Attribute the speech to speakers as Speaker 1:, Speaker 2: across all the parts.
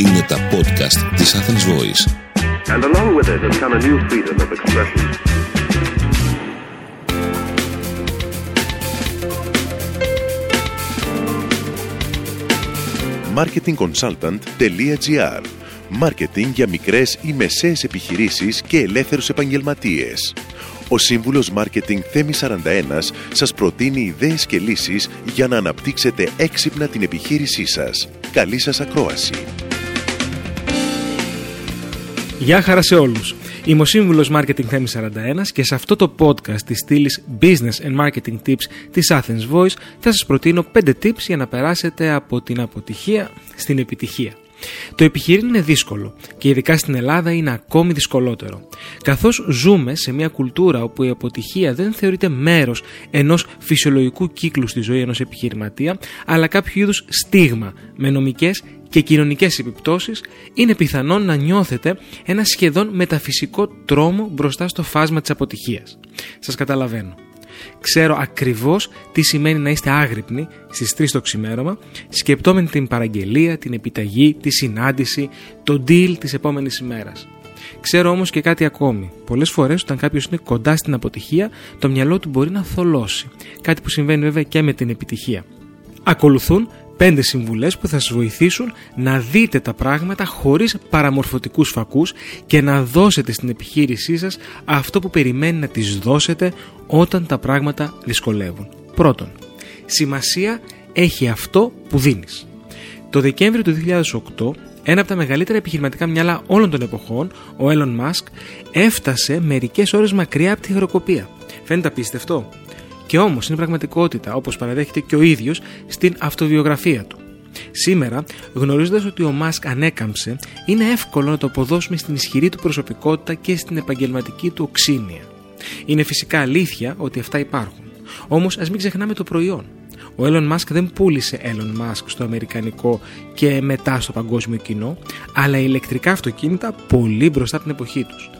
Speaker 1: Είναι τα podcast της Athens Voice.
Speaker 2: And along with it has come a new freedom of expression.
Speaker 3: marketingconsultant.gr Μάρκετινγκ για μικρές ή μεσαίες επιχειρήσεις και ελεύθερους επαγγελματίες. Ο Σύμβουλος Μάρκετινγκ Θέμη 41 σας προτείνει ιδέες και λύσεις για να αναπτύξετε έξυπνα την επιχείρησή σας. Καλή σας ακρόαση.
Speaker 4: Γεια χαρά σε όλους. Είμαι ο Σύμβουλος Marketing Θέμη 41 και σε αυτό το podcast της στήλης Business and Marketing Tips της Athens Voice θα σας προτείνω 5 tips για να περάσετε από την αποτυχία στην επιτυχία. Το επιχειρήν είναι δύσκολο και ειδικά στην Ελλάδα είναι ακόμη δυσκολότερο. Καθώς ζούμε σε μια κουλτούρα όπου η αποτυχία δεν θεωρείται μέρος ενός φυσιολογικού κύκλου στη ζωή ενός επιχειρηματία, αλλά κάποιο είδους στίγμα με νομικές και κοινωνικές επιπτώσεις, είναι πιθανόν να νιώθετε ένα σχεδόν μεταφυσικό τρόμο μπροστά στο φάσμα της αποτυχίας. Σας καταλαβαίνω. Ξέρω ακριβώς τι σημαίνει να είστε άγρυπνοι στις 3 το ξημέρωμα, σκεπτόμενοι την παραγγελία, την επιταγή, τη συνάντηση, το deal της επόμενης ημέρας. Ξέρω όμως και κάτι ακόμη. Πολλές φορές, όταν κάποιος είναι κοντά στην αποτυχία, το μυαλό του μπορεί να θολώσει. Κάτι που συμβαίνει βέβαια και με την επιτυχία. Ακολουθούν πέντε συμβουλές που θα σας βοηθήσουν να δείτε τα πράγματα χωρίς παραμορφωτικούς φακούς και να δώσετε στην επιχείρησή σας αυτό που περιμένει να τις δώσετε όταν τα πράγματα δυσκολεύουν. Πρώτον, σημασία έχει αυτό που δίνεις. Το Δεκέμβριο του 2008 ένα από τα μεγαλύτερα επιχειρηματικά μυαλά όλων των εποχών, ο Elon Musk, έφτασε μερικές ώρες μακριά από τη χρεοκοπία. Φαίνεται απίστευτο; Και όμως είναι πραγματικότητα, όπως παραδέχεται και ο ίδιος στην αυτοβιογραφία του. Σήμερα, γνωρίζοντας ότι ο Μάσκ ανέκαμψε, είναι εύκολο να το αποδώσουμε στην ισχυρή του προσωπικότητα και στην επαγγελματική του οξύνια. Είναι φυσικά αλήθεια ότι αυτά υπάρχουν. Όμως ας μην ξεχνάμε το προϊόν. Ο Elon Musk δεν πούλησε Elon Musk στο αμερικανικό και μετά στο παγκόσμιο κοινό, αλλά ηλεκτρικά αυτοκίνητα πολύ μπροστά από την εποχή τους.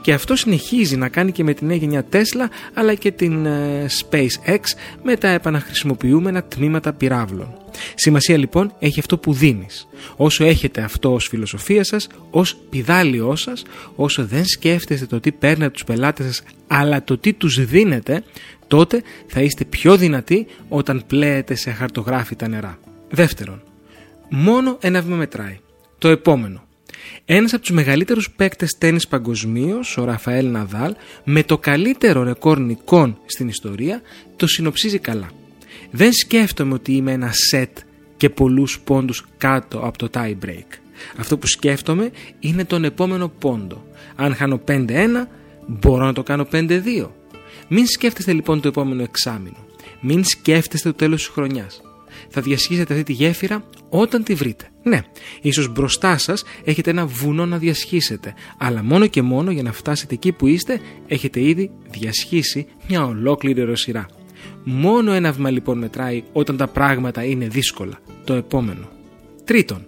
Speaker 4: Και αυτό συνεχίζει να κάνει και με την νέα γενιά Tesla αλλά και την ε, SpaceX με τα επαναχρησιμοποιούμενα τμήματα πυράβλων. Σημασία λοιπόν έχει αυτό που δίνεις. Όσο έχετε αυτό ως φιλοσοφία σας, ως πιδάλιό σας, όσο δεν σκέφτεστε το τι παίρνετε τους πελάτες σας αλλά το τι τους δίνετε, τότε θα είστε πιο δυνατοί όταν πλέετε σε χαρτογράφητα νερά. Δεύτερον, μόνο ένα βήμα μετράει. Το επόμενο. Ένας από τους μεγαλύτερους παίκτες τέννη παγκοσμίως, ο Ραφαέλ Ναδάλ, με το καλύτερο ρεκόρ νικών στην ιστορία, το συνοψίζει καλά. Δεν σκέφτομαι ότι είμαι ένα σετ και πολλούς πόντους κάτω από το tie break. Αυτό που σκέφτομαι είναι τον επόμενο πόντο. Αν χάνω 5-1, μπορώ να το κάνω 5-2. Μην σκέφτεστε λοιπόν το επόμενο εξάμεινο. Μην σκέφτεστε το τέλος της χρονιάς θα διασχίσετε αυτή τη γέφυρα όταν τη βρείτε. Ναι, ίσως μπροστά σας έχετε ένα βουνό να διασχίσετε, αλλά μόνο και μόνο για να φτάσετε εκεί που είστε έχετε ήδη διασχίσει μια ολόκληρη ροσυρά. Μόνο ένα βήμα λοιπόν μετράει όταν τα πράγματα είναι δύσκολα. Το επόμενο. Τρίτον,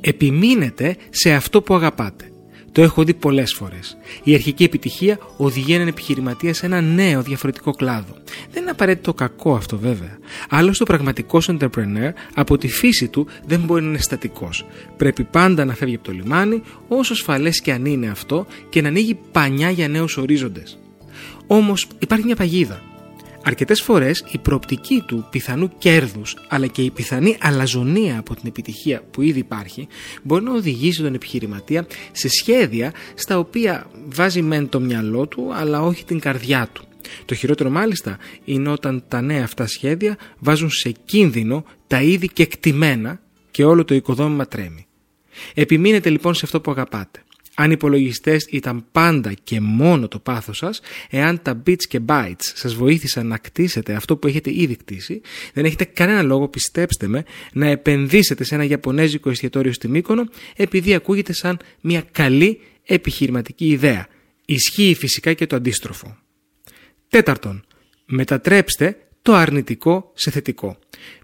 Speaker 4: επιμείνετε σε αυτό που αγαπάτε. Το έχω δει πολλές φορές. Η αρχική επιτυχία οδηγεί έναν επιχειρηματία σε ένα νέο διαφορετικό κλάδο. Δεν είναι απαραίτητο κακό αυτό βέβαια. Άλλωστε, ο πραγματικός entrepreneur από τη φύση του δεν μπορεί να είναι στατικός. Πρέπει πάντα να φεύγει από το λιμάνι, όσο ασφαλές και αν είναι αυτό, και να ανοίγει πανιά για νέους ορίζοντες. Όμως υπάρχει μια παγίδα. Αρκετές φορές η προοπτική του πιθανού κέρδους αλλά και η πιθανή αλαζονία από την επιτυχία που ήδη υπάρχει μπορεί να οδηγήσει τον επιχειρηματία σε σχέδια στα οποία βάζει μεν το μυαλό του αλλά όχι την καρδιά του. Το χειρότερο μάλιστα είναι όταν τα νέα αυτά σχέδια βάζουν σε κίνδυνο τα ήδη κεκτημένα και όλο το οικοδόμημα τρέμει. Επιμείνετε λοιπόν σε αυτό που αγαπάτε. Αν οι υπολογιστές ήταν πάντα και μόνο το πάθος σας, εάν τα bits και bytes σας βοήθησαν να κτίσετε αυτό που έχετε ήδη κτίσει, δεν έχετε κανένα λόγο, πιστέψτε με, να επενδύσετε σε ένα Ιαπωνέζικο εστιατόριο στη Μύκονο επειδή ακούγεται σαν μια καλή επιχειρηματική ιδέα. Ισχύει φυσικά και το αντίστροφο. Τέταρτον, μετατρέψτε το αρνητικό σε θετικό.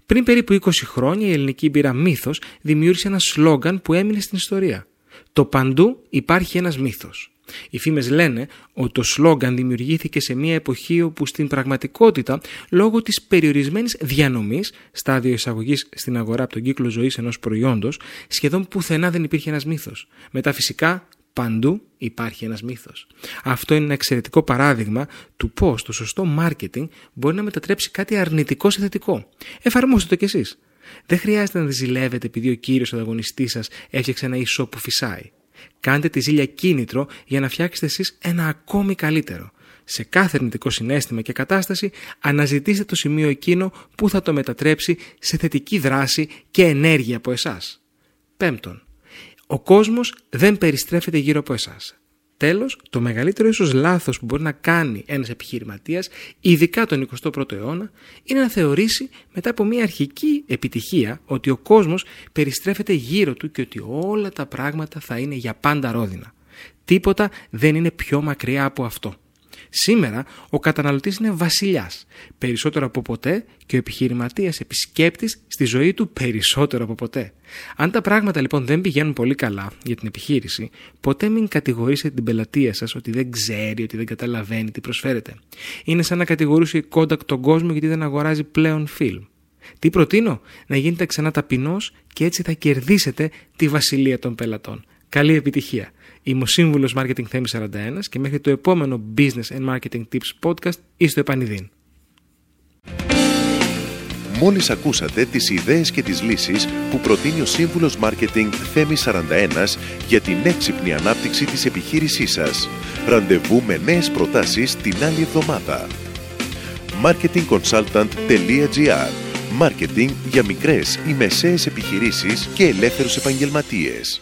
Speaker 4: Πριν περίπου 20 χρόνια η ελληνική μπύρα Μύθος δημιούργησε ένα σλόγκαν που έμεινε στην ιστορία. Το παντού υπάρχει ένας μύθος. Οι φήμες λένε ότι το σλόγκαν δημιουργήθηκε σε μια εποχή όπου στην πραγματικότητα, λόγω της περιορισμένης διανομής, στάδιο εισαγωγής στην αγορά από τον κύκλο ζωής ενός προϊόντος, σχεδόν πουθενά δεν υπήρχε ένας μύθος. Μετά φυσικά Παντού υπάρχει ένας μύθος. Αυτό είναι ένα εξαιρετικό παράδειγμα του πώς το σωστό marketing μπορεί να μετατρέψει κάτι αρνητικό σε θετικό. Εφαρμόστε το κι εσείς. Δεν χρειάζεται να ζηλεύετε επειδή ο κύριος ανταγωνιστής σας έφτιαξε ένα ισό που φυσάει. Κάντε τη ζήλια κίνητρο για να φτιάξετε εσείς ένα ακόμη καλύτερο. Σε κάθε αρνητικό συνέστημα και κατάσταση αναζητήστε το σημείο εκείνο που θα το μετατρέψει σε θετική δράση και ενέργεια από εσάς. Πέμπτον, ο κόσμος δεν περιστρέφεται γύρω από εσάς. Τέλος, το μεγαλύτερο ίσως λάθος που μπορεί να κάνει ένας επιχειρηματίας, ειδικά τον 21ο αιώνα, είναι να θεωρήσει μετά από μια αρχική επιτυχία ότι ο κόσμος περιστρέφεται γύρω του και ότι όλα τα πράγματα θα είναι για πάντα ρόδινα. Τίποτα δεν είναι πιο μακριά από αυτό. Σήμερα ο καταναλωτής είναι βασιλιάς, περισσότερο από ποτέ και ο επιχειρηματίας επισκέπτης στη ζωή του περισσότερο από ποτέ. Αν τα πράγματα λοιπόν δεν πηγαίνουν πολύ καλά για την επιχείρηση, ποτέ μην κατηγορήσετε την πελατεία σας ότι δεν ξέρει, ότι δεν καταλαβαίνει τι προσφέρετε. Είναι σαν να κατηγορούσε η Kodak τον κόσμο γιατί δεν αγοράζει πλέον φιλμ. Τι προτείνω, να γίνετε ξανά ταπεινός και έτσι θα κερδίσετε τη βασιλεία των πελατών. Καλή επιτυχία. Είμαι ο σύμβουλος Marketing Θέμη 41 και μέχρι το επόμενο Business and Marketing Tips podcast είστε επανειδήν.
Speaker 3: Μόλις ακούσατε τις ιδέες και τις λύσεις που προτείνει ο σύμβουλος Marketing Θέμη 41 για την έξυπνη ανάπτυξη της επιχείρησής σας. Ραντεβού με νέες προτάσεις την άλλη εβδομάδα. marketingconsultant.gr Μάρκετινγκ για μικρές ή μεσαίες επιχειρήσεις και ελεύθερους επαγγελματίες.